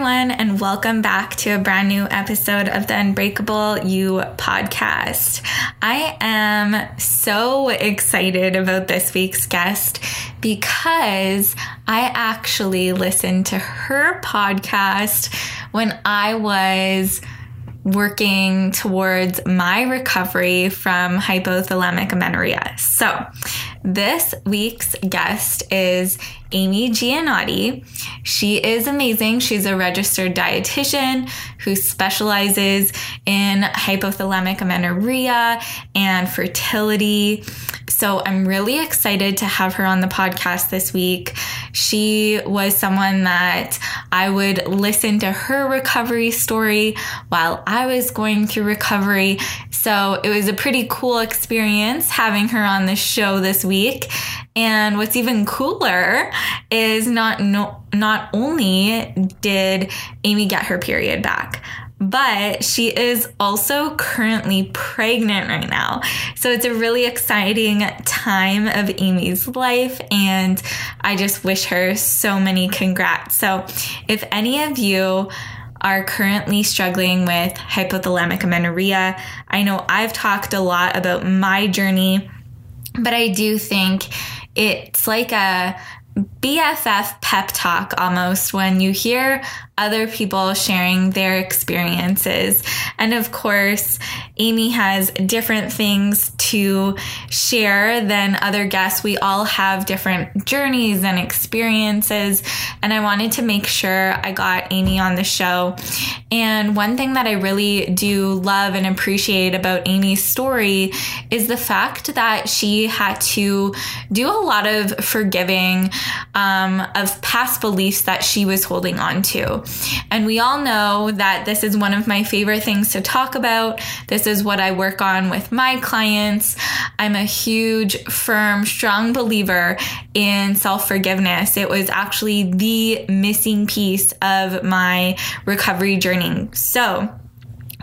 Everyone, and welcome back to a brand new episode of the Unbreakable You podcast. I am so excited about this week's guest because I actually listened to her podcast when I was working towards my recovery from hypothalamic amenorrhea. So, this week's guest is Amy Giannotti. She is amazing. She's a registered dietitian who specializes in hypothalamic amenorrhea and fertility. So I'm really excited to have her on the podcast this week. She was someone that I would listen to her recovery story while I was going through recovery. So it was a pretty cool experience having her on the show this week. And what's even cooler is not no, not only did Amy get her period back, but she is also currently pregnant right now. So it's a really exciting time of Amy's life, and I just wish her so many congrats. So if any of you are currently struggling with hypothalamic amenorrhea, I know I've talked a lot about my journey, but I do think it's like a BFF pep talk almost when you hear other people sharing their experiences. And of course, Amy has different things to share than other guests. We all have different journeys and experiences. And I wanted to make sure I got Amy on the show. And one thing that I really do love and appreciate about Amy's story is the fact that she had to do a lot of forgiving um, of past beliefs that she was holding on to. And we all know that this is one of my favorite things to talk about. This is what I work on with my clients. I'm a huge, firm, strong believer in self forgiveness. It was actually the missing piece of my recovery journey. So,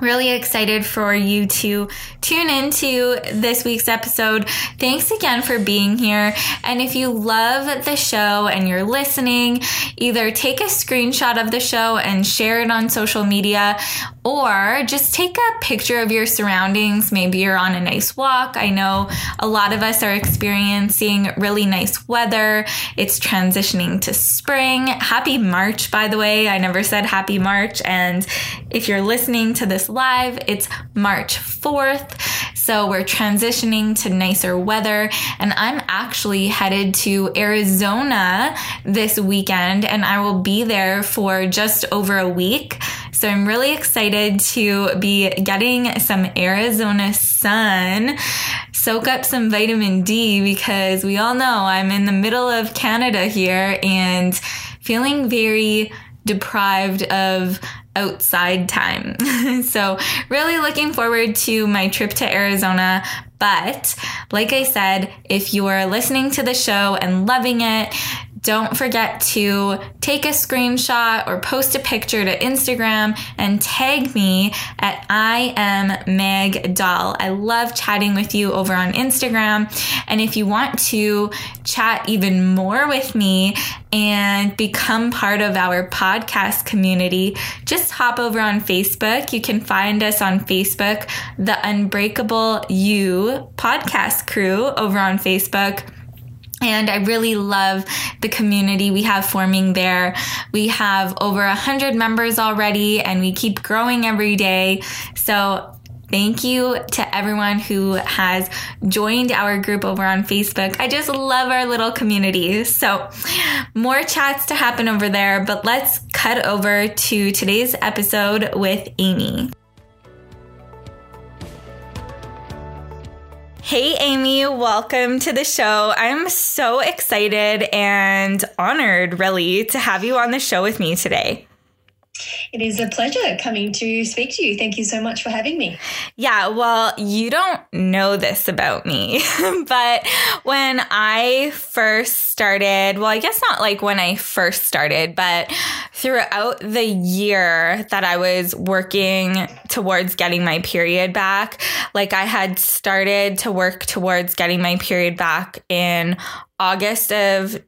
Really excited for you to tune into this week's episode. Thanks again for being here. And if you love the show and you're listening, either take a screenshot of the show and share it on social media or just take a picture of your surroundings. Maybe you're on a nice walk. I know a lot of us are experiencing really nice weather. It's transitioning to spring. Happy March, by the way. I never said happy March. And if you're listening to this live, it's March 4th. So we're transitioning to nicer weather. And I'm actually headed to Arizona this weekend and I will be there for just over a week. So I'm really excited to be getting some Arizona sun, soak up some vitamin D because we all know I'm in the middle of Canada here and feeling very deprived of outside time. so, really looking forward to my trip to Arizona. But, like I said, if you are listening to the show and loving it, don't forget to take a screenshot or post a picture to Instagram and tag me at I am Meg Doll. I love chatting with you over on Instagram. And if you want to chat even more with me and become part of our podcast community, just hop over on Facebook. You can find us on Facebook, the Unbreakable You podcast crew over on Facebook. And I really love the community we have forming there. We have over a hundred members already and we keep growing every day. So Thank you to everyone who has joined our group over on Facebook. I just love our little community. So, more chats to happen over there, but let's cut over to today's episode with Amy. Hey, Amy, welcome to the show. I'm so excited and honored, really, to have you on the show with me today. It is a pleasure coming to speak to you. Thank you so much for having me. Yeah, well, you don't know this about me, but when I first started, well, I guess not like when I first started, but throughout the year that I was working towards getting my period back, like I had started to work towards getting my period back in August of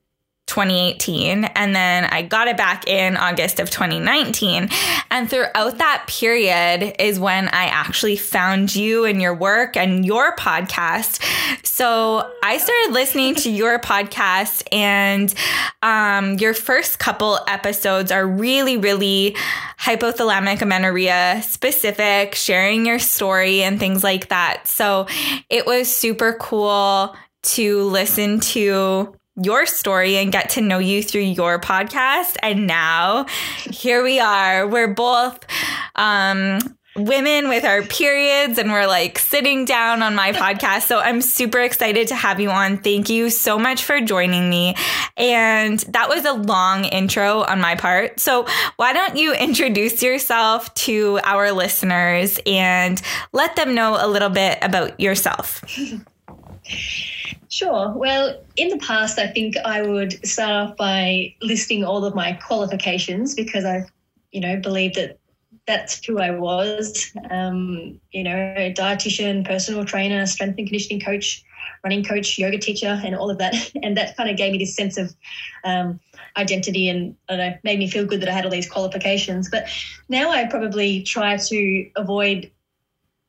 2018 and then I got it back in August of 2019 and throughout that period is when I actually found you and your work and your podcast. So I started listening to your podcast and um, your first couple episodes are really really hypothalamic amenorrhea specific sharing your story and things like that. So it was super cool to listen to your story and get to know you through your podcast. And now here we are. We're both um, women with our periods and we're like sitting down on my podcast. So I'm super excited to have you on. Thank you so much for joining me. And that was a long intro on my part. So why don't you introduce yourself to our listeners and let them know a little bit about yourself? Sure. Well, in the past, I think I would start off by listing all of my qualifications because I, you know, believe that that's who I was. Um, you know, a dietitian, personal trainer, strength and conditioning coach, running coach, yoga teacher, and all of that. And that kind of gave me this sense of um, identity and I know, made me feel good that I had all these qualifications. But now I probably try to avoid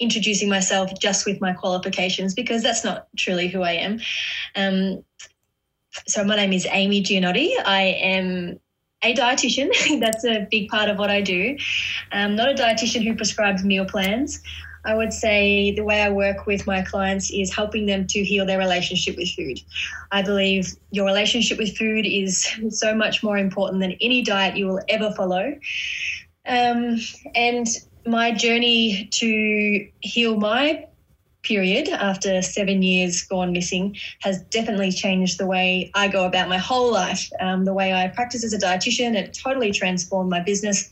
introducing myself just with my qualifications because that's not truly who I am. Um, so my name is Amy Giannotti. I am a dietitian. that's a big part of what I do. I'm not a dietitian who prescribes meal plans. I would say the way I work with my clients is helping them to heal their relationship with food. I believe your relationship with food is so much more important than any diet you will ever follow. Um, and my journey to heal my period after seven years gone missing has definitely changed the way I go about my whole life. Um, the way I practice as a dietitian, it totally transformed my business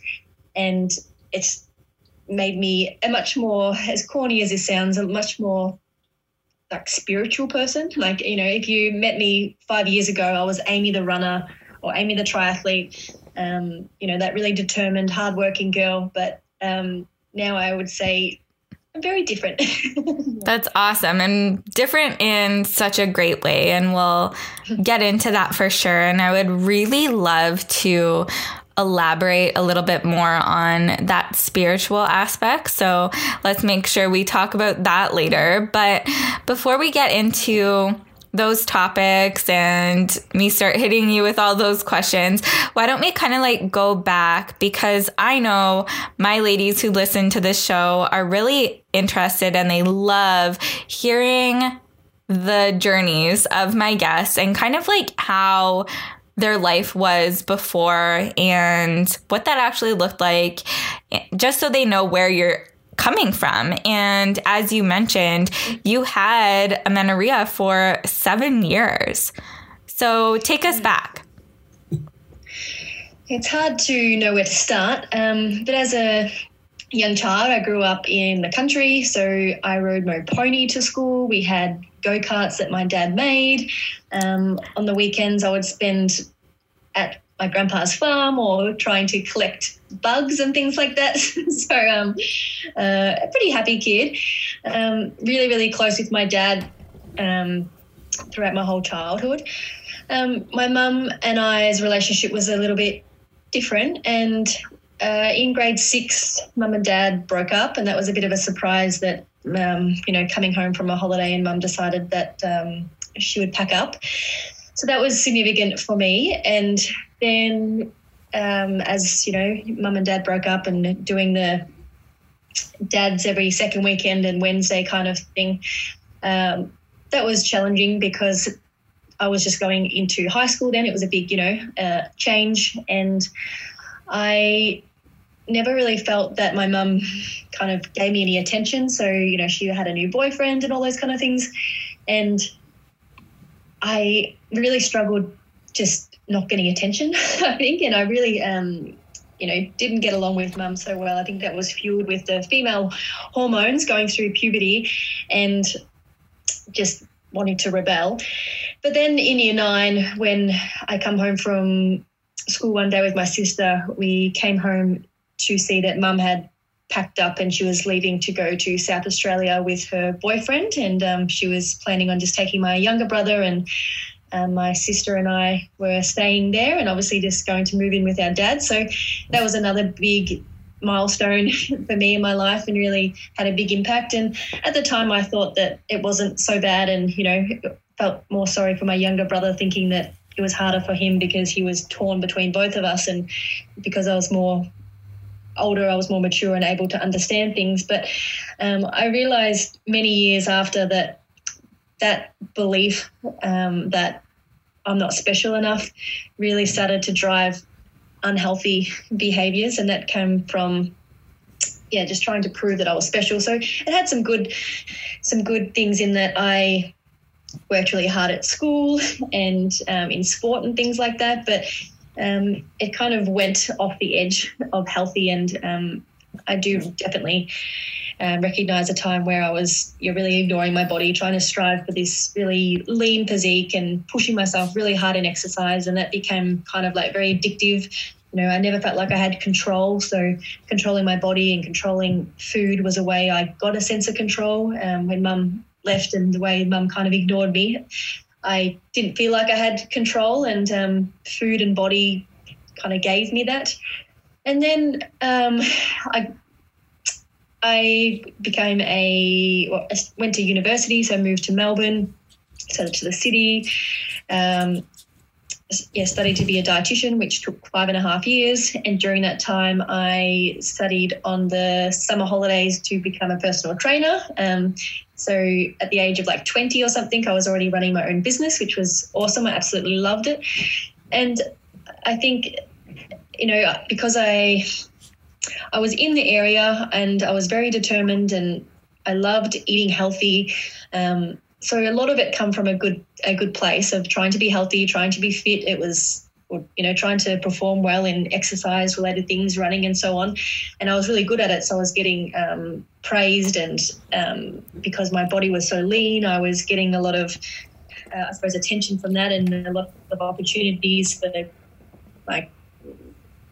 and it's made me a much more, as corny as this sounds, a much more like spiritual person. Like, you know, if you met me five years ago, I was Amy the runner or Amy the triathlete. Um, you know, that really determined, hardworking girl. But um, now I would say I'm very different. That's awesome and different in such a great way. And we'll get into that for sure. And I would really love to elaborate a little bit more on that spiritual aspect. So let's make sure we talk about that later. But before we get into those topics and me start hitting you with all those questions, why don't we kind of like go back? Because I know my ladies who listen to this show are really interested and they love hearing the journeys of my guests and kind of like how their life was before and what that actually looked like, eh, just so they know where you're coming from. And as you mentioned, you had amenorrhea for seven years. So take us back. It's hard to know where to start. Um, but as a young child, I grew up in the country. So I rode my pony to school. We had go karts that my dad made. Um, on the weekends, I would spend at my grandpa's farm or trying to collect bugs and things like that. so um, uh, a pretty happy kid. Um, really, really close with my dad um, throughout my whole childhood. Um, my mum and I's relationship was a little bit different, and uh, in grade six, mum and dad broke up, and that was a bit of a surprise. That um, you know, coming home from a holiday, and mum decided that um, she would pack up. So that was significant for me, and then um, as you know, mum and dad broke up and doing the dads every second weekend and Wednesday kind of thing. Um, that was challenging because I was just going into high school then. It was a big, you know, uh, change. And I never really felt that my mum kind of gave me any attention. So, you know, she had a new boyfriend and all those kind of things. And I really struggled just not getting attention, I think. And I really um, you know, didn't get along with mum so well. I think that was fueled with the female hormones going through puberty and just wanting to rebel. But then in year nine, when I come home from school one day with my sister, we came home to see that mum had packed up and she was leaving to go to South Australia with her boyfriend. And um, she was planning on just taking my younger brother and um, my sister and I were staying there and obviously just going to move in with our dad. So that was another big milestone for me in my life and really had a big impact. And at the time, I thought that it wasn't so bad and, you know, felt more sorry for my younger brother, thinking that it was harder for him because he was torn between both of us. And because I was more older, I was more mature and able to understand things. But um, I realized many years after that that belief um, that I'm not special enough really started to drive unhealthy behaviors, and that came from yeah, just trying to prove that I was special. So it had some good some good things in that I worked really hard at school and um, in sport and things like that, but um, it kind of went off the edge of healthy, and um, I do definitely um, recognize a time where I was you're really ignoring my body, trying to strive for this really lean physique and pushing myself really hard in exercise. And that became kind of like very addictive. You know, I never felt like I had control. So controlling my body and controlling food was a way I got a sense of control. Um, when mum left and the way mum kind of ignored me, I didn't feel like I had control, and um, food and body kind of gave me that. And then um, I I became a well, went to university, so I moved to Melbourne, so to the city. Um, yeah, studied to be a dietitian, which took five and a half years. And during that time, I studied on the summer holidays to become a personal trainer. Um, so at the age of like 20 or something, I was already running my own business, which was awesome. I absolutely loved it. And I think, you know, because I I was in the area and I was very determined and I loved eating healthy. Um, so a lot of it come from a good a good place of trying to be healthy, trying to be fit. It was you know trying to perform well in exercise related things, running and so on. And I was really good at it, so I was getting um, praised and um, because my body was so lean, I was getting a lot of uh, I suppose attention from that and a lot of opportunities for like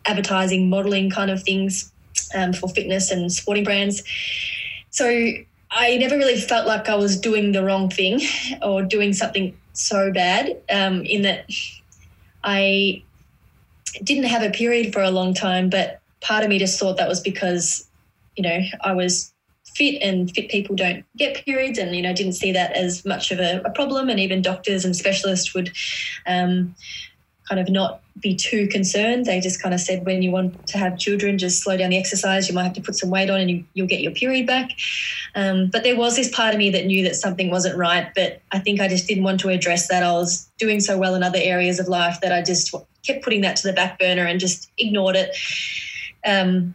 advertising, modeling kind of things um, for fitness and sporting brands. So I never really felt like I was doing the wrong thing or doing something so bad um, in that I didn't have a period for a long time, but part of me just thought that was because, you know, I was fit and fit people don't get periods and, you know, didn't see that as much of a, a problem. And even doctors and specialists would um, kind of not be too concerned. They just kind of said when you want to have children, just slow down the exercise. You might have to put some weight on and you, will get your period back. Um, but there was this part of me that knew that something wasn't right. But I think I just didn't want to address that. I was doing so well in other areas of life that I just kept putting that to the back burner and just ignored it. Um,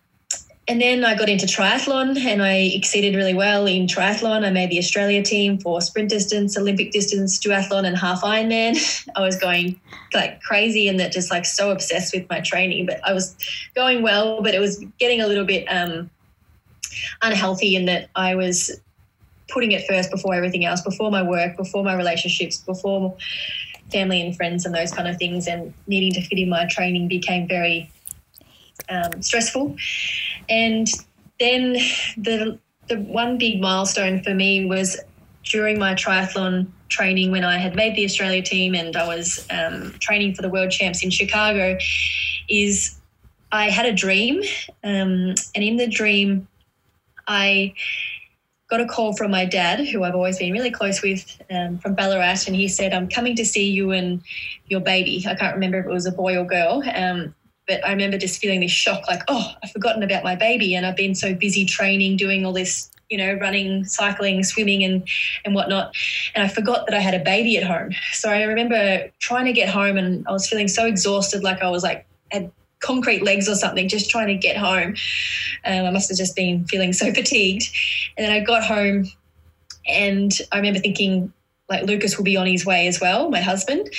and then I got into triathlon and I exceeded really well in triathlon. I made the Australia team for sprint distance, Olympic distance, duathlon, and half Ironman. I was going like crazy and that just like so obsessed with my training, but I was going well, but it was getting a little bit um, unhealthy in that I was putting it first before everything else, before my work, before my relationships, before family and friends and those kind of things. And needing to fit in my training became very um, stressful. And then the the one big milestone for me was during my triathlon training when I had made the Australia team and I was um, training for the world champs in Chicago. Is I had a dream, um, and in the dream, I got a call from my dad, who I've always been really close with, um, from Ballarat, and he said, "I'm coming to see you and your baby." I can't remember if it was a boy or girl, um, but I remember just feeling this shock like, oh, I've forgotten about my baby. And I've been so busy training, doing all this, you know, running, cycling, swimming, and, and whatnot. And I forgot that I had a baby at home. So I remember trying to get home and I was feeling so exhausted, like I was like, had concrete legs or something, just trying to get home. Um, I must have just been feeling so fatigued. And then I got home and I remember thinking, like Lucas will be on his way as well, my husband.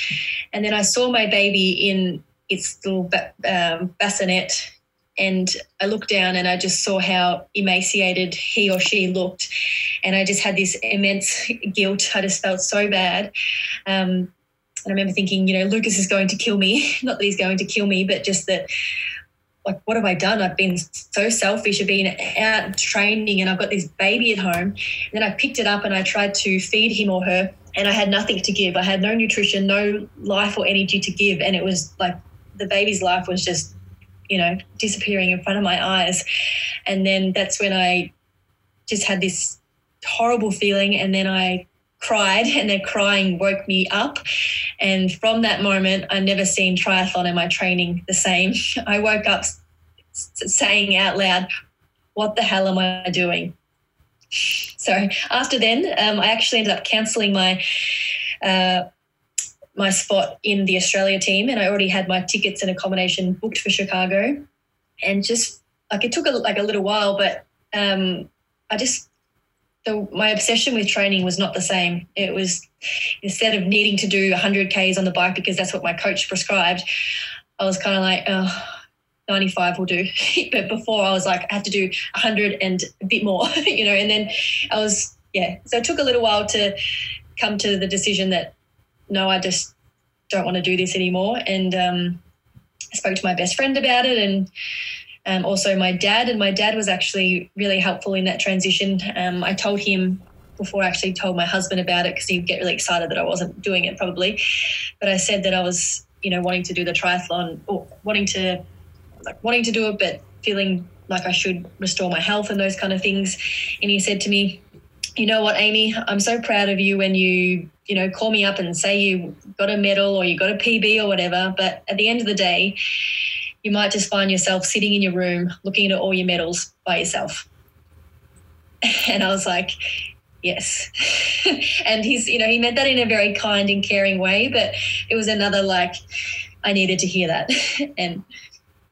And then I saw my baby in its little um, bassinet and I looked down and I just saw how emaciated he or she looked. And I just had this immense guilt. I just felt so bad. Um, and I remember thinking, you know, Lucas is going to kill me. Not that he's going to kill me, but just that, like, what have I done? I've been so selfish. I've been out training and I've got this baby at home. And then I picked it up and I tried to feed him or her, and I had nothing to give. I had no nutrition, no life or energy to give. And it was like the baby's life was just you know, disappearing in front of my eyes. And then that's when I just had this horrible feeling. And then I cried, and then crying woke me up. And from that moment, I never seen triathlon and my training the same. I woke up saying out loud, What the hell am I doing? So after then, um, I actually ended up cancelling my. Uh, my spot in the Australia team, and I already had my tickets and accommodation booked for Chicago. And just like it took a, like a little while, but um, I just the, my obsession with training was not the same. It was instead of needing to do 100 k's on the bike because that's what my coach prescribed, I was kind of like, oh, 95 will do. but before I was like, I have to do 100 and a bit more, you know. And then I was yeah. So it took a little while to come to the decision that no, I just don't want to do this anymore. And um, I spoke to my best friend about it and um, also my dad. And my dad was actually really helpful in that transition. Um, I told him before I actually told my husband about it because he'd get really excited that I wasn't doing it probably. But I said that I was, you know, wanting to do the triathlon or wanting to like wanting to do it, but feeling like I should restore my health and those kind of things. And he said to me, you know what, Amy, I'm so proud of you when you, you know, call me up and say you got a medal or you got a PB or whatever. But at the end of the day, you might just find yourself sitting in your room looking at all your medals by yourself. And I was like, yes. and he's, you know, he meant that in a very kind and caring way, but it was another like, I needed to hear that. and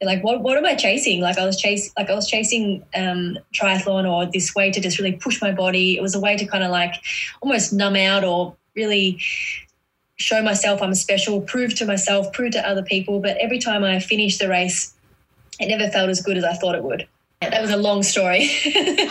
like what what am I chasing? Like I was chase like I was chasing um, triathlon or this way to just really push my body. It was a way to kind of like almost numb out or really show myself I'm special, prove to myself, prove to other people. But every time I finished the race, it never felt as good as I thought it would that was a long story.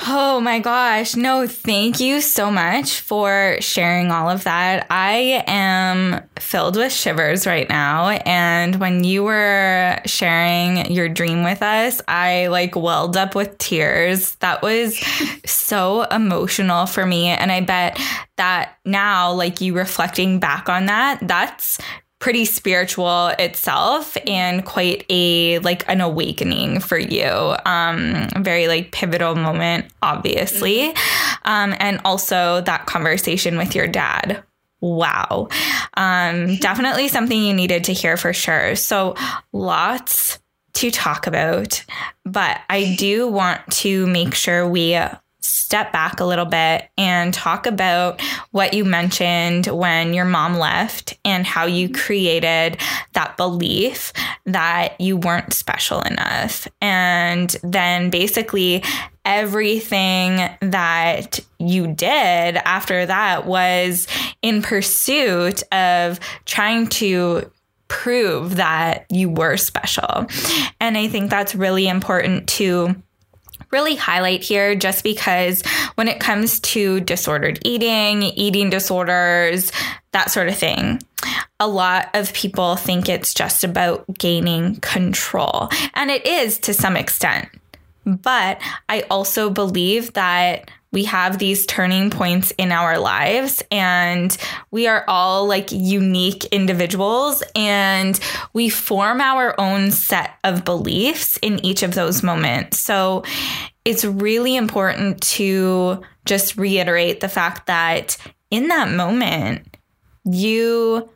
oh my gosh. No, thank you so much for sharing all of that. I am filled with shivers right now. And when you were sharing your dream with us, I like welled up with tears. That was so emotional for me. And I bet that now, like you reflecting back on that, that's pretty spiritual itself and quite a like an awakening for you. Um very like pivotal moment obviously. Um and also that conversation with your dad. Wow. Um definitely something you needed to hear for sure. So lots to talk about but i do want to make sure we step back a little bit and talk about what you mentioned when your mom left and how you created that belief that you weren't special enough. And then basically, everything that you did after that was in pursuit of trying to prove that you were special. And I think that's really important to really highlight here just because when it comes to disordered eating, eating disorders, that sort of thing, a lot of people think it's just about gaining control. And it is to some extent. But I also believe that we have these turning points in our lives and we are all like unique individuals and we form our own set of beliefs in each of those moments. So it's really important to just reiterate the fact that in that moment, you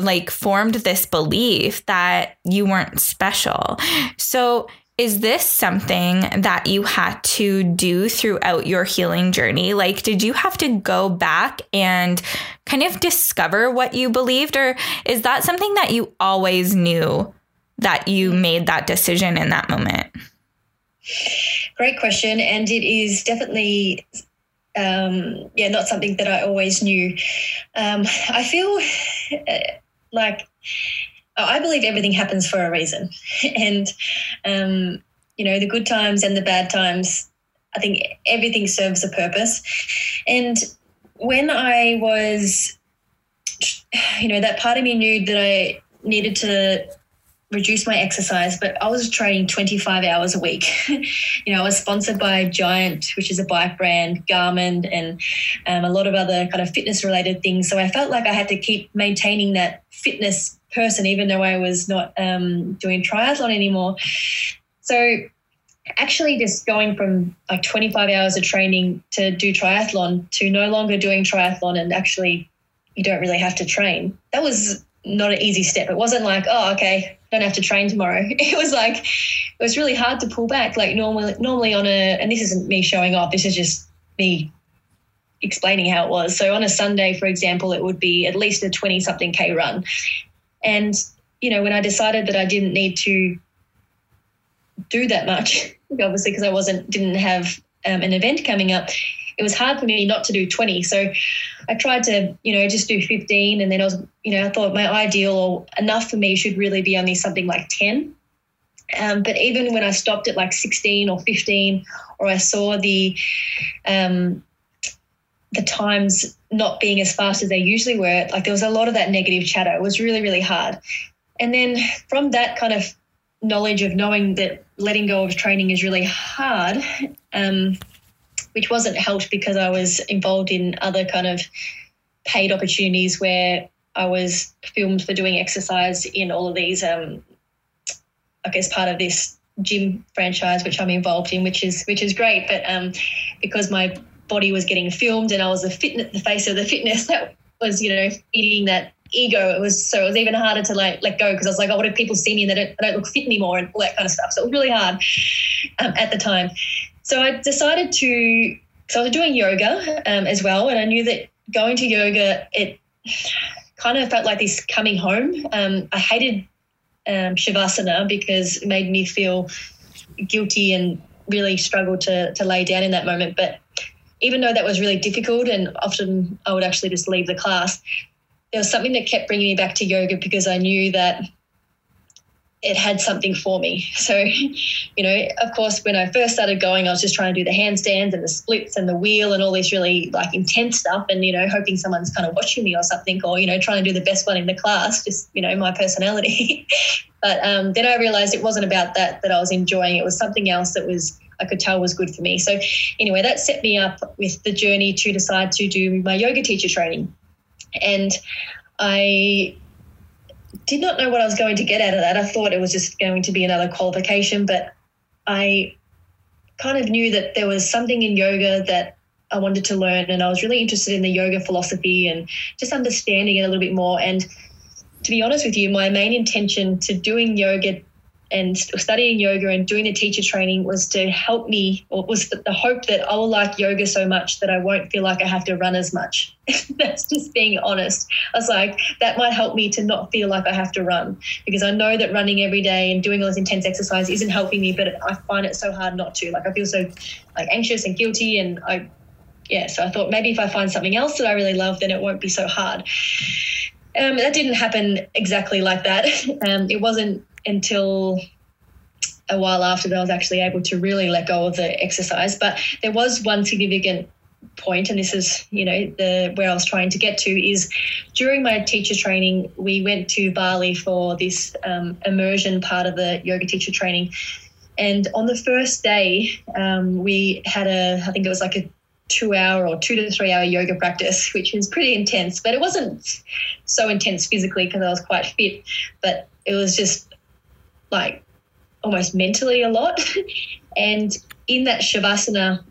like formed this belief that you weren't special. So is this something that you had to do throughout your healing journey? Like, did you have to go back and kind of discover what you believed, or is that something that you always knew that you made that decision in that moment? Great question. And it is definitely um, yeah, not something that I always knew. Um, I feel uh, like I believe everything happens for a reason. and, um, you know, the good times and the bad times, I think everything serves a purpose. And when I was, you know, that part of me knew that I needed to reduce my exercise, but I was training 25 hours a week. you know, I was sponsored by Giant, which is a bike brand, Garmin, and um, a lot of other kind of fitness related things. So I felt like I had to keep maintaining that fitness person, even though I was not um, doing triathlon anymore. So actually just going from like 25 hours of training to do triathlon to no longer doing triathlon and actually you don't really have to train. That was not an easy step. It wasn't like, oh, okay, don't have to train tomorrow. It was like it was really hard to pull back. Like normally, normally on a, and this isn't me showing off. This is just me explaining how it was. So on a Sunday, for example, it would be at least a twenty something k run, and you know when I decided that I didn't need to do that much, obviously because I wasn't didn't have um, an event coming up, it was hard for me not to do 20. So I tried to, you know, just do 15. And then I was, you know, I thought my ideal or enough for me should really be only something like 10. Um, but even when I stopped at like 16 or 15, or I saw the, um, the times not being as fast as they usually were, like there was a lot of that negative chatter. It was really, really hard. And then from that kind of knowledge of knowing that letting go of training is really hard, um, which wasn't helped because I was involved in other kind of paid opportunities where I was filmed for doing exercise in all of these, um, I guess, part of this gym franchise which I'm involved in, which is which is great. But um, because my body was getting filmed and I was the fitness, the face of the fitness, that was you know eating that ego. It was so it was even harder to like let go because I was like, oh, what if people see me and they don't, I don't look fit anymore and all that kind of stuff. So it was really hard um, at the time. So I decided to, so I was doing yoga um, as well, and I knew that going to yoga, it kind of felt like this coming home. Um, I hated um, Shavasana because it made me feel guilty and really struggled to, to lay down in that moment. But even though that was really difficult and often I would actually just leave the class, there was something that kept bringing me back to yoga because I knew that it had something for me. So, you know, of course, when I first started going, I was just trying to do the handstands and the splits and the wheel and all this really like intense stuff and, you know, hoping someone's kind of watching me or something or, you know, trying to do the best one in the class, just, you know, my personality. but um, then I realized it wasn't about that that I was enjoying. It was something else that was I could tell was good for me. So anyway, that set me up with the journey to decide to do my yoga teacher training. And I did not know what I was going to get out of that. I thought it was just going to be another qualification, but I kind of knew that there was something in yoga that I wanted to learn, and I was really interested in the yoga philosophy and just understanding it a little bit more. And to be honest with you, my main intention to doing yoga and studying yoga and doing the teacher training was to help me, or was the hope that I will like yoga so much that I won't feel like I have to run as much. That's just being honest. I was like, that might help me to not feel like I have to run because I know that running every day and doing all this intense exercise isn't helping me, but I find it so hard not to. Like I feel so like anxious and guilty, and I, yeah. So I thought maybe if I find something else that I really love, then it won't be so hard. Um, that didn't happen exactly like that. Um, it wasn't until a while after that I was actually able to really let go of the exercise. But there was one significant point, and this is, you know, the where I was trying to get to is during my teacher training, we went to Bali for this um, immersion part of the yoga teacher training. And on the first day, um, we had a, I think it was like a two hour or two to three hour yoga practice, which was pretty intense, but it wasn't so intense physically because I was quite fit, but it was just like almost mentally a lot. and in that shavasana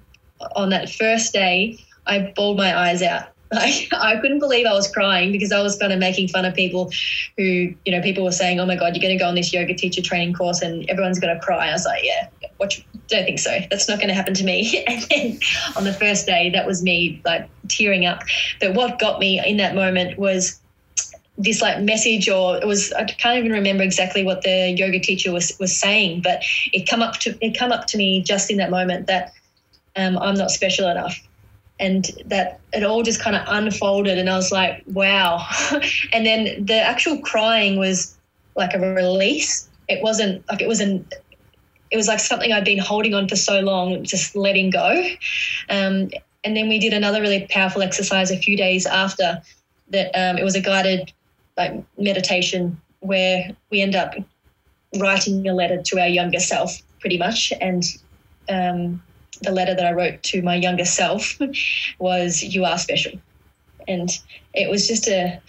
on that first day, I bawled my eyes out. Like I couldn't believe I was crying because I was kind of making fun of people who, you know, people were saying, "Oh my god, you're going to go on this yoga teacher training course and everyone's going to cry." I was like, "Yeah, what? Don't think so. That's not going to happen to me." And then on the first day, that was me like tearing up. But what got me in that moment was this like message or it was I can't even remember exactly what the yoga teacher was was saying, but it come up to it come up to me just in that moment that um, I'm not special enough. And that it all just kind of unfolded, and I was like, "Wow!" and then the actual crying was like a release. It wasn't like it was an it was like something I'd been holding on for so long, just letting go. Um, and then we did another really powerful exercise a few days after that. Um, it was a guided like meditation where we end up writing a letter to our younger self, pretty much. And um, the letter that I wrote to my younger self was, "You are special." And it was just a,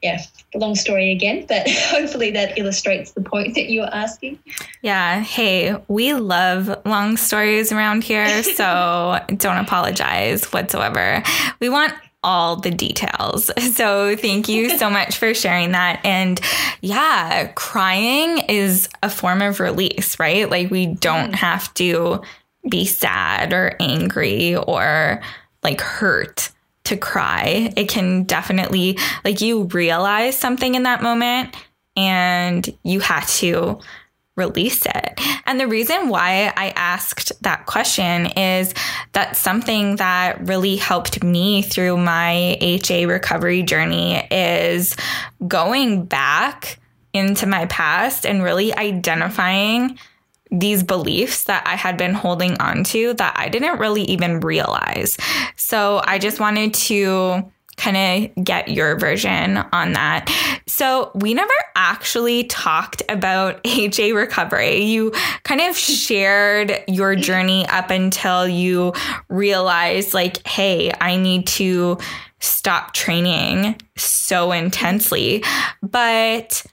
yeah, long story again, but hopefully that illustrates the point that you were asking. Yeah. Hey, we love long stories around here, so don't apologize whatsoever. We want all the details. So thank you so much for sharing that. And yeah, crying is a form of release, right? Like we don't mm. have to be sad or angry or like hurt to cry. It can definitely, like, you realize something in that moment and you had to release it. And the reason why I asked that question is that something that really helped me through my HA recovery journey is going back into my past and really identifying these beliefs that I had been holding on to that I didn't really even realize. So I just wanted to kind of get your version on that. So, we never actually talked about HA recovery. You kind of shared your journey up until you realized, like, hey, I need to stop training so intensely. But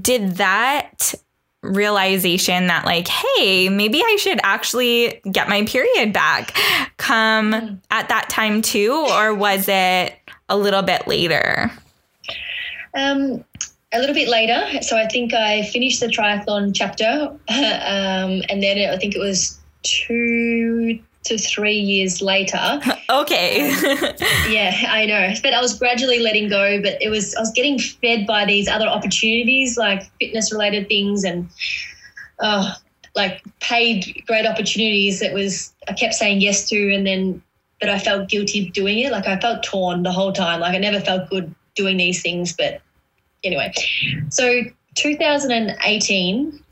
did that realization that like hey maybe i should actually get my period back come mm. at that time too or was it a little bit later um a little bit later so i think i finished the triathlon chapter um and then i think it was two to three years later. okay. yeah, I know. But I was gradually letting go, but it was I was getting fed by these other opportunities like fitness related things and uh, like paid great opportunities that was I kept saying yes to and then but I felt guilty doing it. Like I felt torn the whole time. Like I never felt good doing these things. But anyway. So 2018,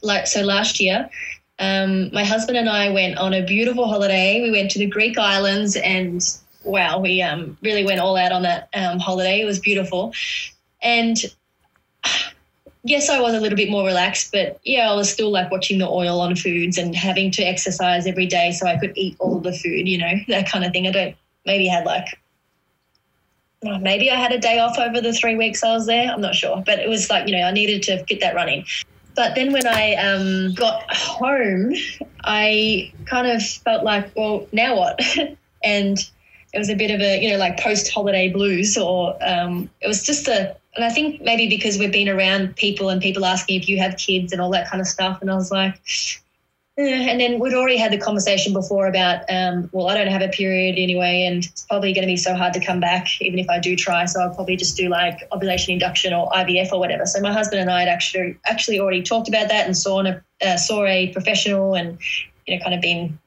like so last year, um, my husband and I went on a beautiful holiday. We went to the Greek islands, and wow, we um, really went all out on that um, holiday. It was beautiful, and yes, I was a little bit more relaxed, but yeah, I was still like watching the oil on foods and having to exercise every day so I could eat all the food, you know, that kind of thing. I don't maybe had like maybe I had a day off over the three weeks I was there. I'm not sure, but it was like you know I needed to get that running. But then when I um, got home, I kind of felt like, well, now what? and it was a bit of a, you know, like post holiday blues, or um, it was just a, and I think maybe because we've been around people and people asking if you have kids and all that kind of stuff. And I was like, and then we'd already had the conversation before about, um, well, I don't have a period anyway, and it's probably going to be so hard to come back, even if I do try. So I'll probably just do like ovulation induction or IVF or whatever. So my husband and I had actually actually already talked about that and saw a uh, saw a professional and you know kind of been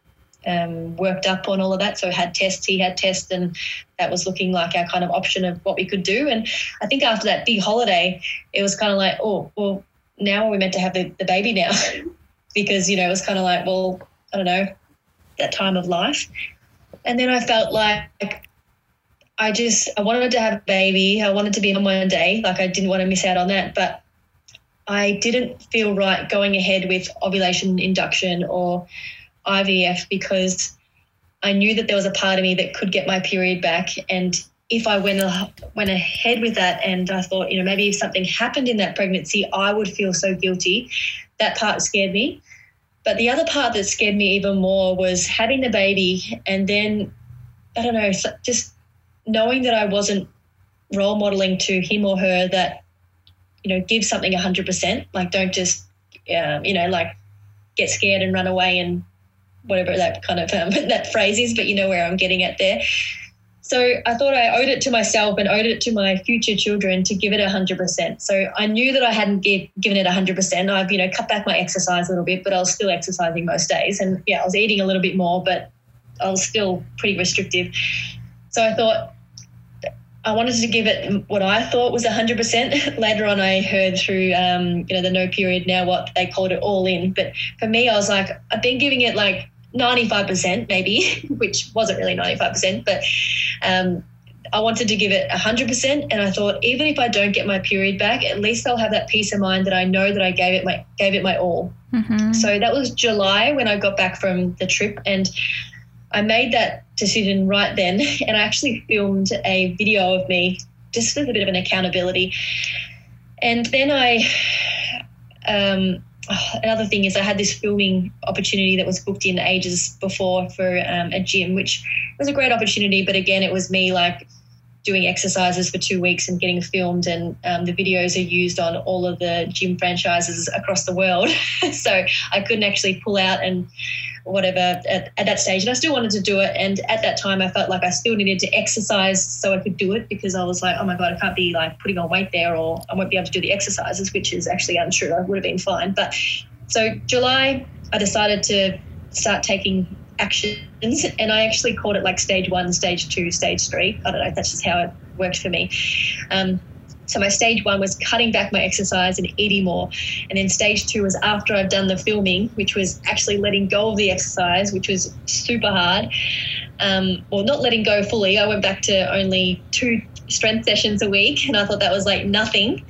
um, worked up on all of that. So had tests, he had tests, and that was looking like our kind of option of what we could do. And I think after that big holiday, it was kind of like, oh, well, now we're meant to have the, the baby now. because, you know, it was kind of like, well, I don't know, that time of life. And then I felt like I just, I wanted to have a baby. I wanted to be on one day. Like I didn't want to miss out on that. But I didn't feel right going ahead with ovulation induction or IVF because I knew that there was a part of me that could get my period back. And if I went, went ahead with that and I thought, you know, maybe if something happened in that pregnancy, I would feel so guilty that part scared me. But the other part that scared me even more was having the baby and then, I don't know, just knowing that I wasn't role modeling to him or her that, you know, give something 100%. Like, don't just, um, you know, like get scared and run away and whatever that kind of um, that phrase is, but you know where I'm getting at there. So I thought I owed it to myself and owed it to my future children to give it 100%. So I knew that I hadn't give, given it 100%. I've, you know, cut back my exercise a little bit, but I was still exercising most days. And yeah, I was eating a little bit more, but I was still pretty restrictive. So I thought I wanted to give it what I thought was 100%. Later on, I heard through, um, you know, the no period now what they called it all in. But for me, I was like, I've been giving it like 95% maybe, which wasn't really 95%, but um, I wanted to give it 100%. And I thought, even if I don't get my period back, at least I'll have that peace of mind that I know that I gave it my, gave it my all. Mm-hmm. So that was July when I got back from the trip. And I made that decision right then, and I actually filmed a video of me just as a bit of an accountability. And then I, um, another thing is I had this filming opportunity that was booked in ages before for um, a gym, which was a great opportunity. But again, it was me like doing exercises for two weeks and getting filmed, and um, the videos are used on all of the gym franchises across the world. so I couldn't actually pull out and whatever at, at, that stage. And I still wanted to do it. And at that time, I felt like I still needed to exercise so I could do it because I was like, oh my God, I can't be like putting on weight there or I won't be able to do the exercises, which is actually untrue. I would have been fine. But so July, I decided to start taking actions and I actually called it like stage one, stage two, stage three. I don't know, that's just how it worked for me. Um, so my stage one was cutting back my exercise and eating more. And then stage two was after I've done the filming, which was actually letting go of the exercise, which was super hard. Um, or not letting go fully. I went back to only two strength sessions a week, and I thought that was like nothing.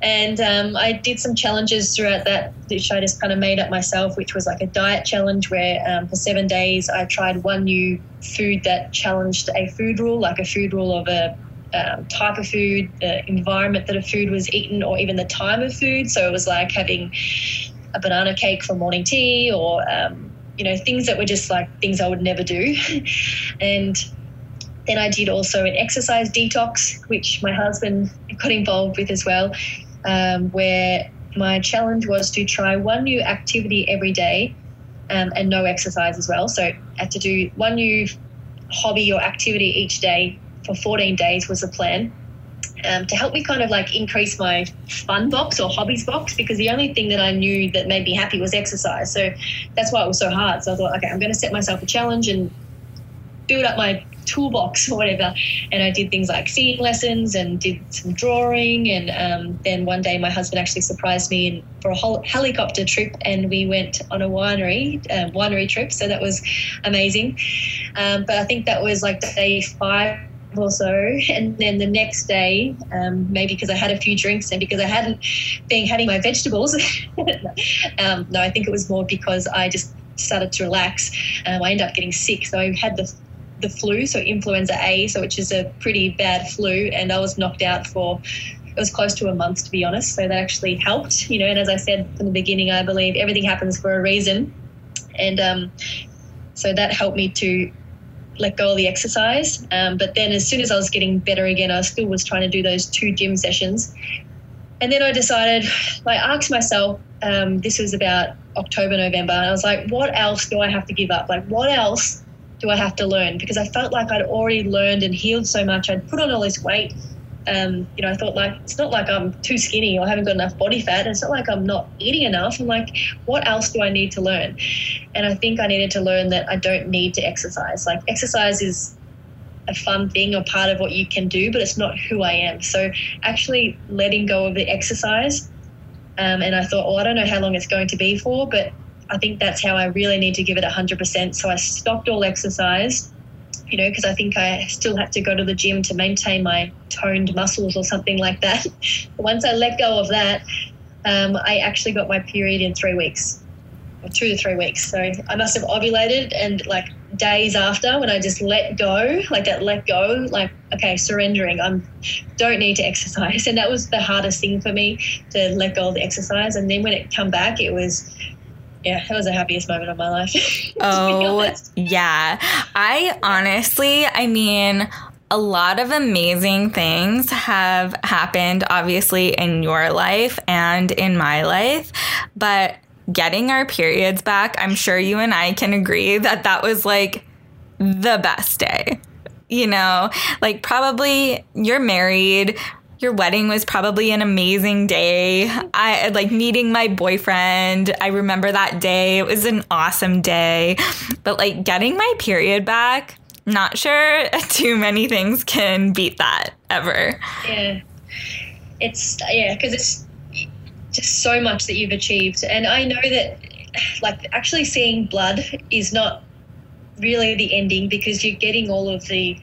And um, I did some challenges throughout that, which I just kind of made up myself, which was like a diet challenge where um, for seven days I tried one new food that challenged a food rule, like a food rule of a um, type of food, the environment that a food was eaten, or even the time of food. So it was like having a banana cake for morning tea, or um, you know things that were just like things I would never do. and then I did also an exercise detox, which my husband got involved with as well, um, where my challenge was to try one new activity every day um, and no exercise as well. So I had to do one new hobby or activity each day for 14 days was the plan. Um, to help me kind of like increase my fun box or hobbies box because the only thing that I knew that made me happy was exercise. So that's why it was so hard. So I thought, okay, I'm going to set myself a challenge and build up my toolbox or whatever. And I did things like singing lessons and did some drawing. And um, then one day my husband actually surprised me for a helicopter trip and we went on a winery, um, winery trip. So that was amazing. Um, but I think that was like day five or so. And then the next day, um, maybe because I had a few drinks and because I hadn't been having my vegetables, um, no, I think it was more because I just started to relax. Um, I ended up getting sick. So I had the the flu, so influenza A, so which is a pretty bad flu, and I was knocked out for it was close to a month to be honest. So that actually helped, you know. And as I said from the beginning, I believe everything happens for a reason, and um, so that helped me to let go of the exercise. Um, but then as soon as I was getting better again, I still was trying to do those two gym sessions. And then I decided, I asked myself, um, this was about October, November, and I was like, what else do I have to give up? Like, what else do I have to learn? Because I felt like I'd already learned and healed so much. I'd put on all this weight um, you know, I thought like it's not like I'm too skinny or I haven't got enough body fat. It's not like I'm not eating enough. I'm like, what else do I need to learn? And I think I needed to learn that I don't need to exercise. Like exercise is a fun thing or part of what you can do, but it's not who I am. So actually letting go of the exercise. Um, and I thought, well, I don't know how long it's going to be for, but I think that's how I really need to give it 100%. So I stopped all exercise you know, because I think I still had to go to the gym to maintain my toned muscles or something like that. Once I let go of that, um, I actually got my period in three weeks, or two to three weeks. So I must have ovulated and like days after when I just let go, like that let go, like, okay, surrendering. I'm don't need to exercise. And that was the hardest thing for me to let go of the exercise. And then when it come back, it was yeah, that was the happiest moment of my life. oh, yeah. I honestly, I mean, a lot of amazing things have happened, obviously, in your life and in my life. But getting our periods back, I'm sure you and I can agree that that was like the best day. You know, like probably you're married, your wedding was probably an amazing day. I like meeting my boyfriend. I remember that day. It was an awesome day. But like getting my period back, not sure too many things can beat that ever. Yeah. It's, yeah, because it's just so much that you've achieved. And I know that, like, actually seeing blood is not really the ending because you're getting all of the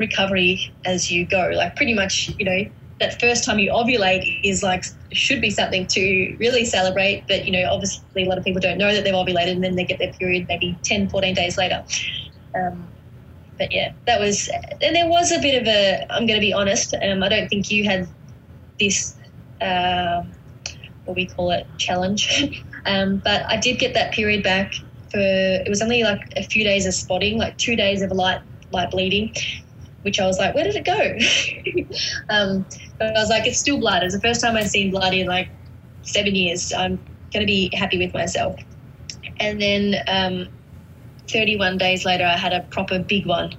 recovery as you go. Like, pretty much, you know, that first time you ovulate is like should be something to really celebrate but you know obviously a lot of people don't know that they've ovulated and then they get their period maybe 10 14 days later. Um, but yeah that was and there was a bit of a i'm going to be honest um, i don't think you had this uh, what we call it challenge. Um, but i did get that period back for it was only like a few days of spotting like two days of light light bleeding which I was like, where did it go? um, but I was like, it's still blood. It's the first time I've seen blood in like seven years. I'm going to be happy with myself. And then um, 31 days later, I had a proper big one.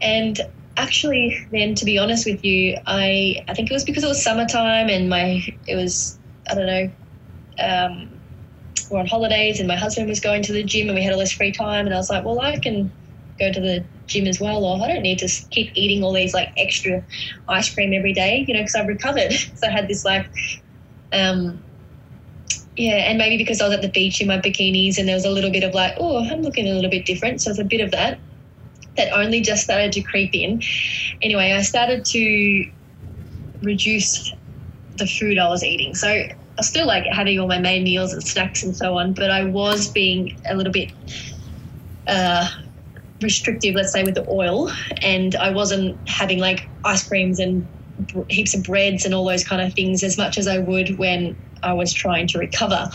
And actually, then to be honest with you, I I think it was because it was summertime and my it was I don't know. Um, we're on holidays and my husband was going to the gym and we had all this free time and I was like, well, I can go to the gym as well, or I don't need to keep eating all these like extra ice cream every day, you know, because I've recovered. so I had this like, um, yeah, and maybe because I was at the beach in my bikinis and there was a little bit of like, oh, I'm looking a little bit different. So it's a bit of that that only just started to creep in. Anyway, I started to reduce the food I was eating. So I still like having all my main meals and snacks and so on, but I was being a little bit uh, restrictive, let's say, with the oil, and I wasn't having like ice creams and heaps of breads and all those kind of things as much as I would when I was trying to recover.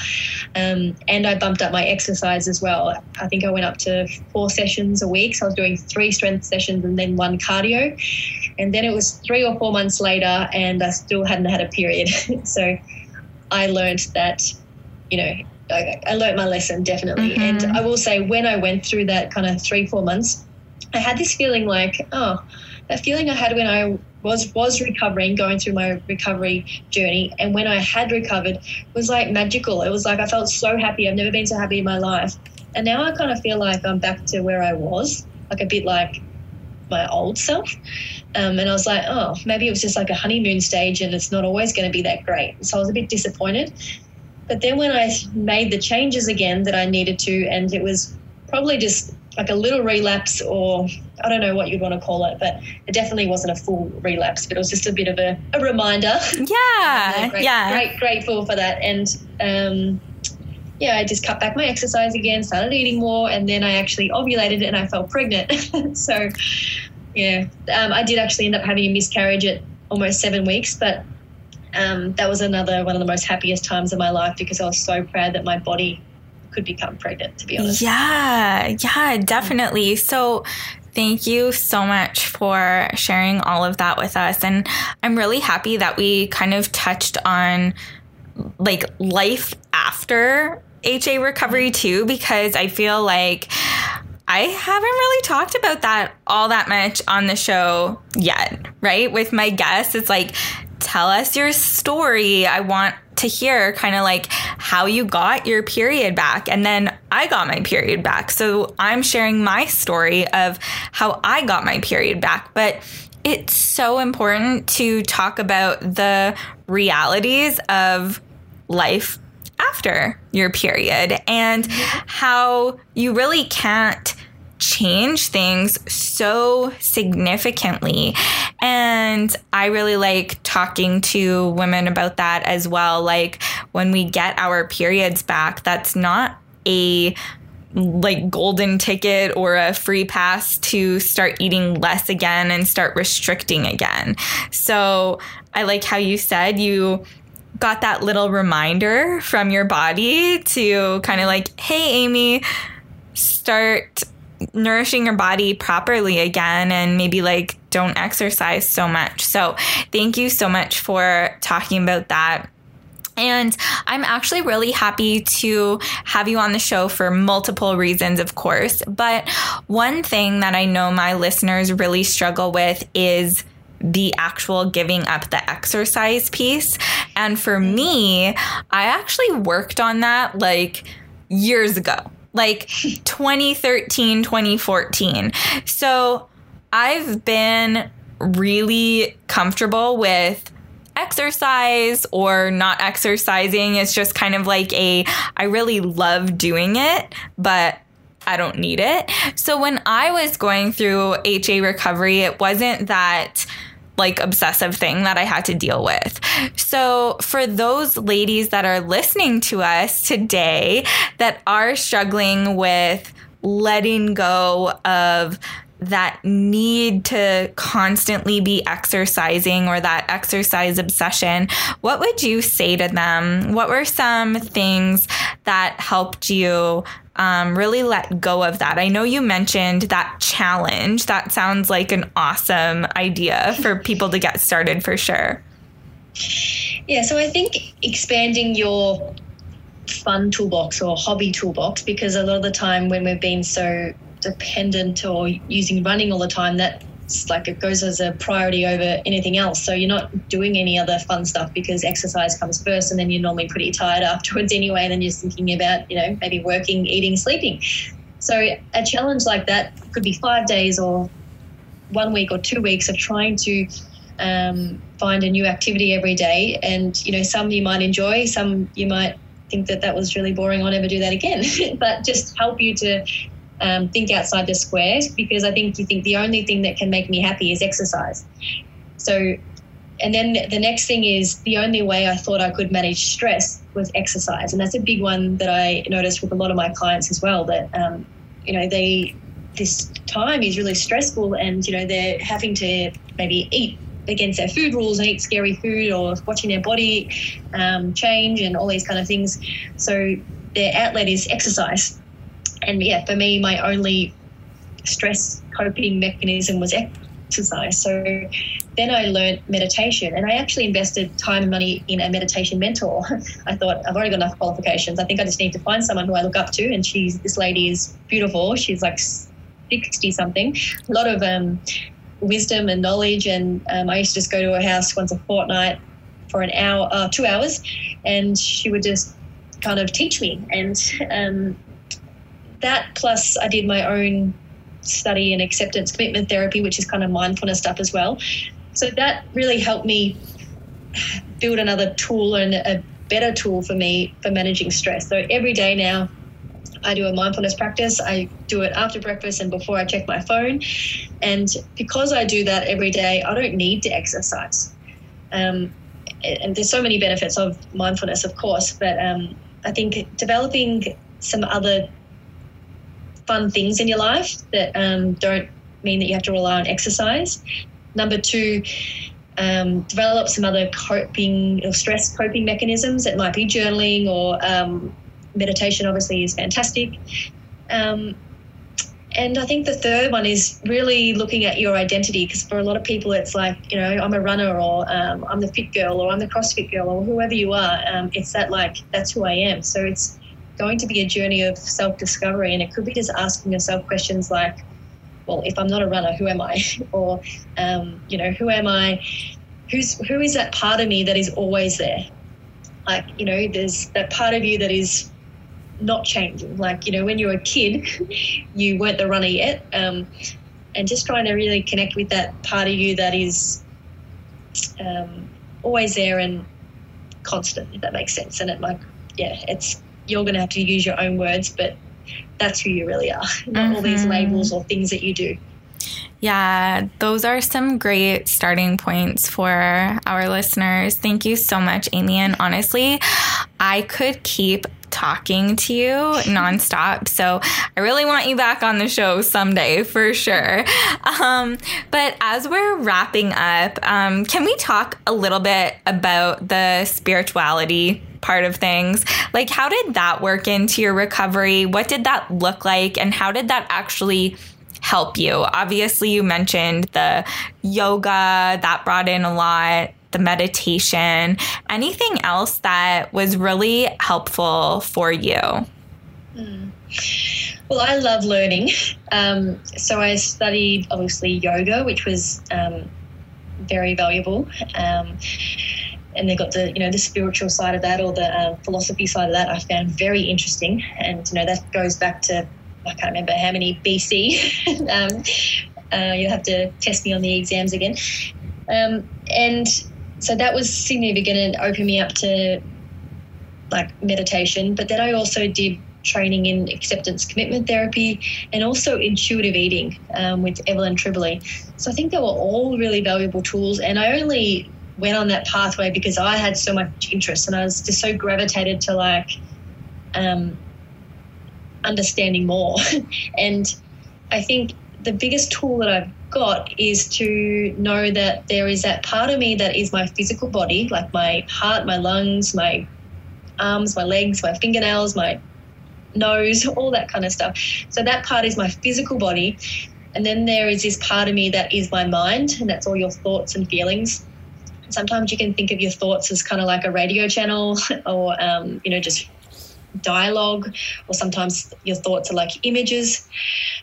Um, and I bumped up my exercise as well. I think I went up to four sessions a week. So I was doing three strength sessions and then one cardio. And then it was three or four months later, and I still hadn't had a period. so I learned that, you know, I, I learned my lesson definitely. Mm-hmm. And I will say, when I went through that kind of three, four months, I had this feeling like, oh, that feeling I had when I was was recovering, going through my recovery journey, and when I had recovered was like magical. It was like I felt so happy. I've never been so happy in my life, and now I kind of feel like I'm back to where I was, like a bit like my old self. Um, and I was like, oh, maybe it was just like a honeymoon stage, and it's not always going to be that great. So I was a bit disappointed. But then when I made the changes again that I needed to, and it was probably just like a little relapse, or I don't know what you'd want to call it, but it definitely wasn't a full relapse, but it was just a bit of a, a reminder. Yeah. great, yeah. Great, grateful for that. And, um, yeah, I just cut back my exercise again, started eating more, and then I actually ovulated and I felt pregnant. so, yeah, um, I did actually end up having a miscarriage at almost seven weeks, but um, that was another one of the most happiest times of my life because I was so proud that my body could become pregnant, to be honest. Yeah, yeah, definitely. So, thank you so much for sharing all of that with us. And I'm really happy that we kind of touched on like life after HA recovery too, because I feel like I haven't really talked about that all that much on the show yet, right? With my guests, it's like tell us your story. I want to hear kind of like how you got your period back. And then I got my period back. So I'm sharing my story of how I got my period back. But it's so important to talk about the realities of life after your period and how you really can't change things so significantly. And I really like talking to women about that as well. Like when we get our periods back, that's not a like golden ticket or a free pass to start eating less again and start restricting again. So I like how you said you got that little reminder from your body to kind of like, hey, Amy, start nourishing your body properly again and maybe like don't exercise so much. So, thank you so much for talking about that. And I'm actually really happy to have you on the show for multiple reasons, of course. But one thing that I know my listeners really struggle with is the actual giving up the exercise piece. And for me, I actually worked on that like years ago like 2013, 2014. So I've been really comfortable with exercise or not exercising. It's just kind of like a, I really love doing it, but I don't need it. So when I was going through HA recovery, it wasn't that like obsessive thing that I had to deal with. So, for those ladies that are listening to us today that are struggling with letting go of that need to constantly be exercising or that exercise obsession, what would you say to them? What were some things that helped you um, really let go of that? I know you mentioned that challenge. That sounds like an awesome idea for people to get started for sure. Yeah, so I think expanding your fun toolbox or hobby toolbox, because a lot of the time when we've been so dependent or using running all the time, that like it goes as a priority over anything else. So you're not doing any other fun stuff because exercise comes first, and then you're normally pretty tired afterwards anyway. And then you're thinking about, you know, maybe working, eating, sleeping. So a challenge like that could be five days or one week or two weeks of trying to um, find a new activity every day. And you know, some you might enjoy, some you might think that that was really boring. I'll never do that again. but just help you to um, think outside the squares because I think you think the only thing that can make me happy is exercise. So, and then the next thing is the only way I thought I could manage stress was exercise, and that's a big one that I noticed with a lot of my clients as well. That um, you know they this time is really stressful, and you know they're having to maybe eat against their food rules and eat scary food or watching their body um, change and all these kind of things. So their outlet is exercise and yeah, for me, my only stress coping mechanism was exercise. So then I learned meditation and I actually invested time and money in a meditation mentor. I thought I've already got enough qualifications. I think I just need to find someone who I look up to. And she's, this lady is beautiful. She's like 60 something, a lot of um, wisdom and knowledge. And um, I used to just go to her house once a fortnight for an hour, uh, two hours, and she would just kind of teach me. And um, that plus I did my own study in acceptance commitment therapy, which is kind of mindfulness stuff as well. So that really helped me build another tool and a better tool for me for managing stress. So every day now, I do a mindfulness practice. I do it after breakfast and before I check my phone. And because I do that every day, I don't need to exercise. Um, and there's so many benefits of mindfulness, of course, but um, I think developing some other fun things in your life that um, don't mean that you have to rely on exercise. Number two, um, develop some other coping or stress coping mechanisms. It might be journaling or um, meditation, obviously, is fantastic. Um, and I think the third one is really looking at your identity because for a lot of people, it's like, you know, I'm a runner or um, I'm the fit girl or I'm the CrossFit girl or whoever you are. Um, it's that, like, that's who I am. So it's going to be a journey of self discovery. And it could be just asking yourself questions like, well, if I'm not a runner, who am I? or, um, you know, who am I? Who's, who is that part of me that is always there? Like, you know, there's that part of you that is not changing. Like, you know, when you were a kid, you weren't the runner yet. Um, and just trying to really connect with that part of you that is um, always there and constant, if that makes sense. And it like, yeah, it's you're going to have to use your own words, but that's who you really are, not mm-hmm. all these mm-hmm. labels or things that you do. Yeah, those are some great starting points for our listeners. Thank you so much, Amy. And honestly, I could keep talking to you nonstop. So I really want you back on the show someday for sure. Um, but as we're wrapping up, um, can we talk a little bit about the spirituality part of things? Like, how did that work into your recovery? What did that look like? And how did that actually? help you? Obviously, you mentioned the yoga that brought in a lot the meditation, anything else that was really helpful for you? Mm. Well, I love learning. Um, so I studied obviously yoga, which was um, very valuable. Um, and they've got the you know the spiritual side of that or the uh, philosophy side of that I found very interesting and you know that goes back to I can't remember how many BC um, uh, you'll have to test me on the exams again um, and so that was significant and opened me up to like meditation but then I also did training in acceptance commitment therapy and also intuitive eating um, with Evelyn Tribole. So I think they were all really valuable tools. And I only went on that pathway because I had so much interest and I was just so gravitated to like um, understanding more. and I think the biggest tool that I've got is to know that there is that part of me that is my physical body, like my heart, my lungs, my arms, my legs, my fingernails, my nose, all that kind of stuff. So that part is my physical body. And then there is this part of me that is my mind, and that's all your thoughts and feelings. Sometimes you can think of your thoughts as kind of like a radio channel or, um, you know, just dialogue, or sometimes your thoughts are like images.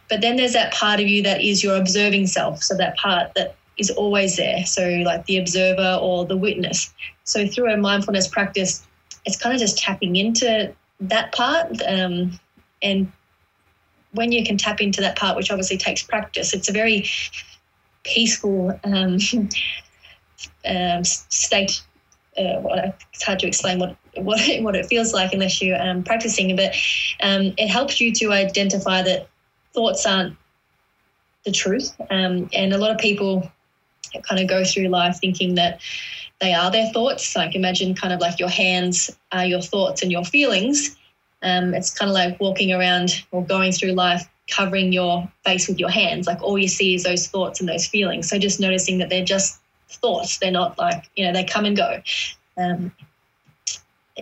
But then there's that part of you that is your observing self. So that part that is always there. So, like the observer or the witness. So, through a mindfulness practice, it's kind of just tapping into that part. Um, and when you can tap into that part, which obviously takes practice, it's a very peaceful um, um, state. Uh, it's hard to explain what what what it feels like unless you're um, practicing, but um, it helps you to identify that thoughts aren't the truth. Um, and a lot of people kind of go through life thinking that they are their thoughts. Like imagine kind of like your hands are your thoughts and your feelings. Um, it's kind of like walking around or going through life covering your face with your hands. Like all you see is those thoughts and those feelings. So just noticing that they're just thoughts. They're not like, you know, they come and go. Um,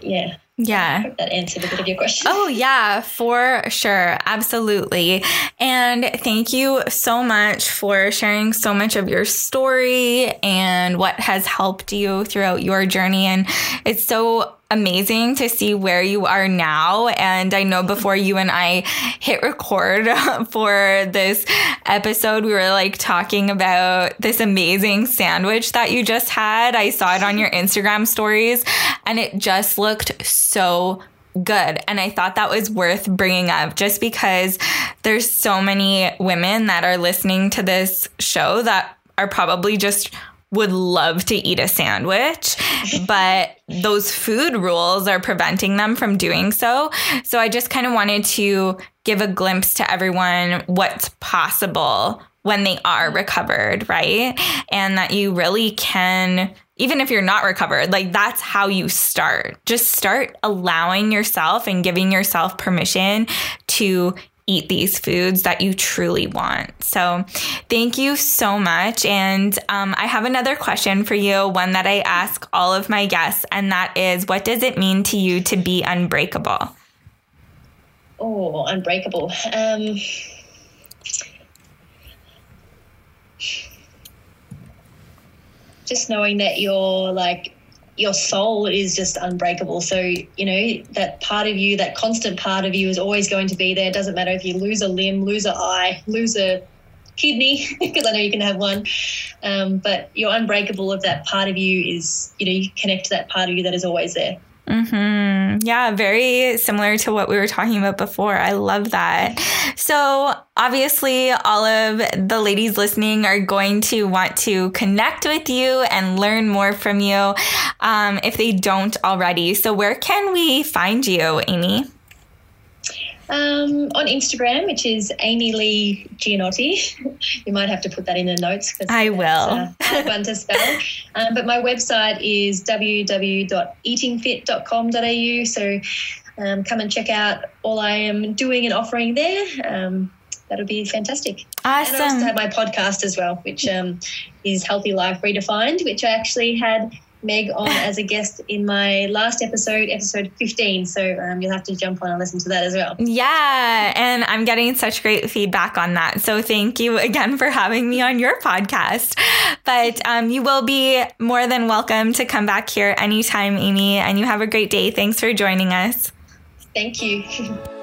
yeah. Yeah. that answered a bit of your question. Oh, yeah, for sure. Absolutely. And thank you so much for sharing so much of your story and what has helped you throughout your journey. And it's so amazing to see where you are now. And I know before you and I hit record for this episode, we were like talking about this amazing sandwich that you just had. I saw it on your Instagram stories and it just looked so good. And I thought that was worth bringing up just because there's so many women that are listening to this show that are probably just would love to eat a sandwich, but those food rules are preventing them from doing so. So I just kind of wanted to give a glimpse to everyone what's possible when they are recovered, right? And that you really can, even if you're not recovered, like that's how you start. Just start allowing yourself and giving yourself permission to eat these foods that you truly want. So, thank you so much. And um, I have another question for you, one that I ask all of my guests, and that is what does it mean to you to be unbreakable? Oh, unbreakable. Um, just knowing that you're like your soul is just unbreakable. So, you know, that part of you, that constant part of you is always going to be there. It doesn't matter if you lose a limb, lose an eye, lose a kidney, because I know you can have one. Um, but you're unbreakable of that part of you is, you know, you connect to that part of you that is always there. Mm-hmm. Yeah, very similar to what we were talking about before. I love that. So, obviously, all of the ladies listening are going to want to connect with you and learn more from you um, if they don't already. So, where can we find you, Amy? Um, on Instagram, which is Amy Lee Giannotti. you might have to put that in the notes because I will. Uh, fun to spell. Um, but my website is www.eatingfit.com.au. So um, come and check out all I am doing and offering there. Um, that'll be fantastic. Awesome. And I also have my podcast as well, which um, is Healthy Life Redefined, which I actually had Meg on as a guest in my last episode, episode 15. So um, you'll have to jump on and listen to that as well. Yeah. And I'm getting such great feedback on that. So thank you again for having me on your podcast. But um, you will be more than welcome to come back here anytime, Amy. And you have a great day. Thanks for joining us. Thank you.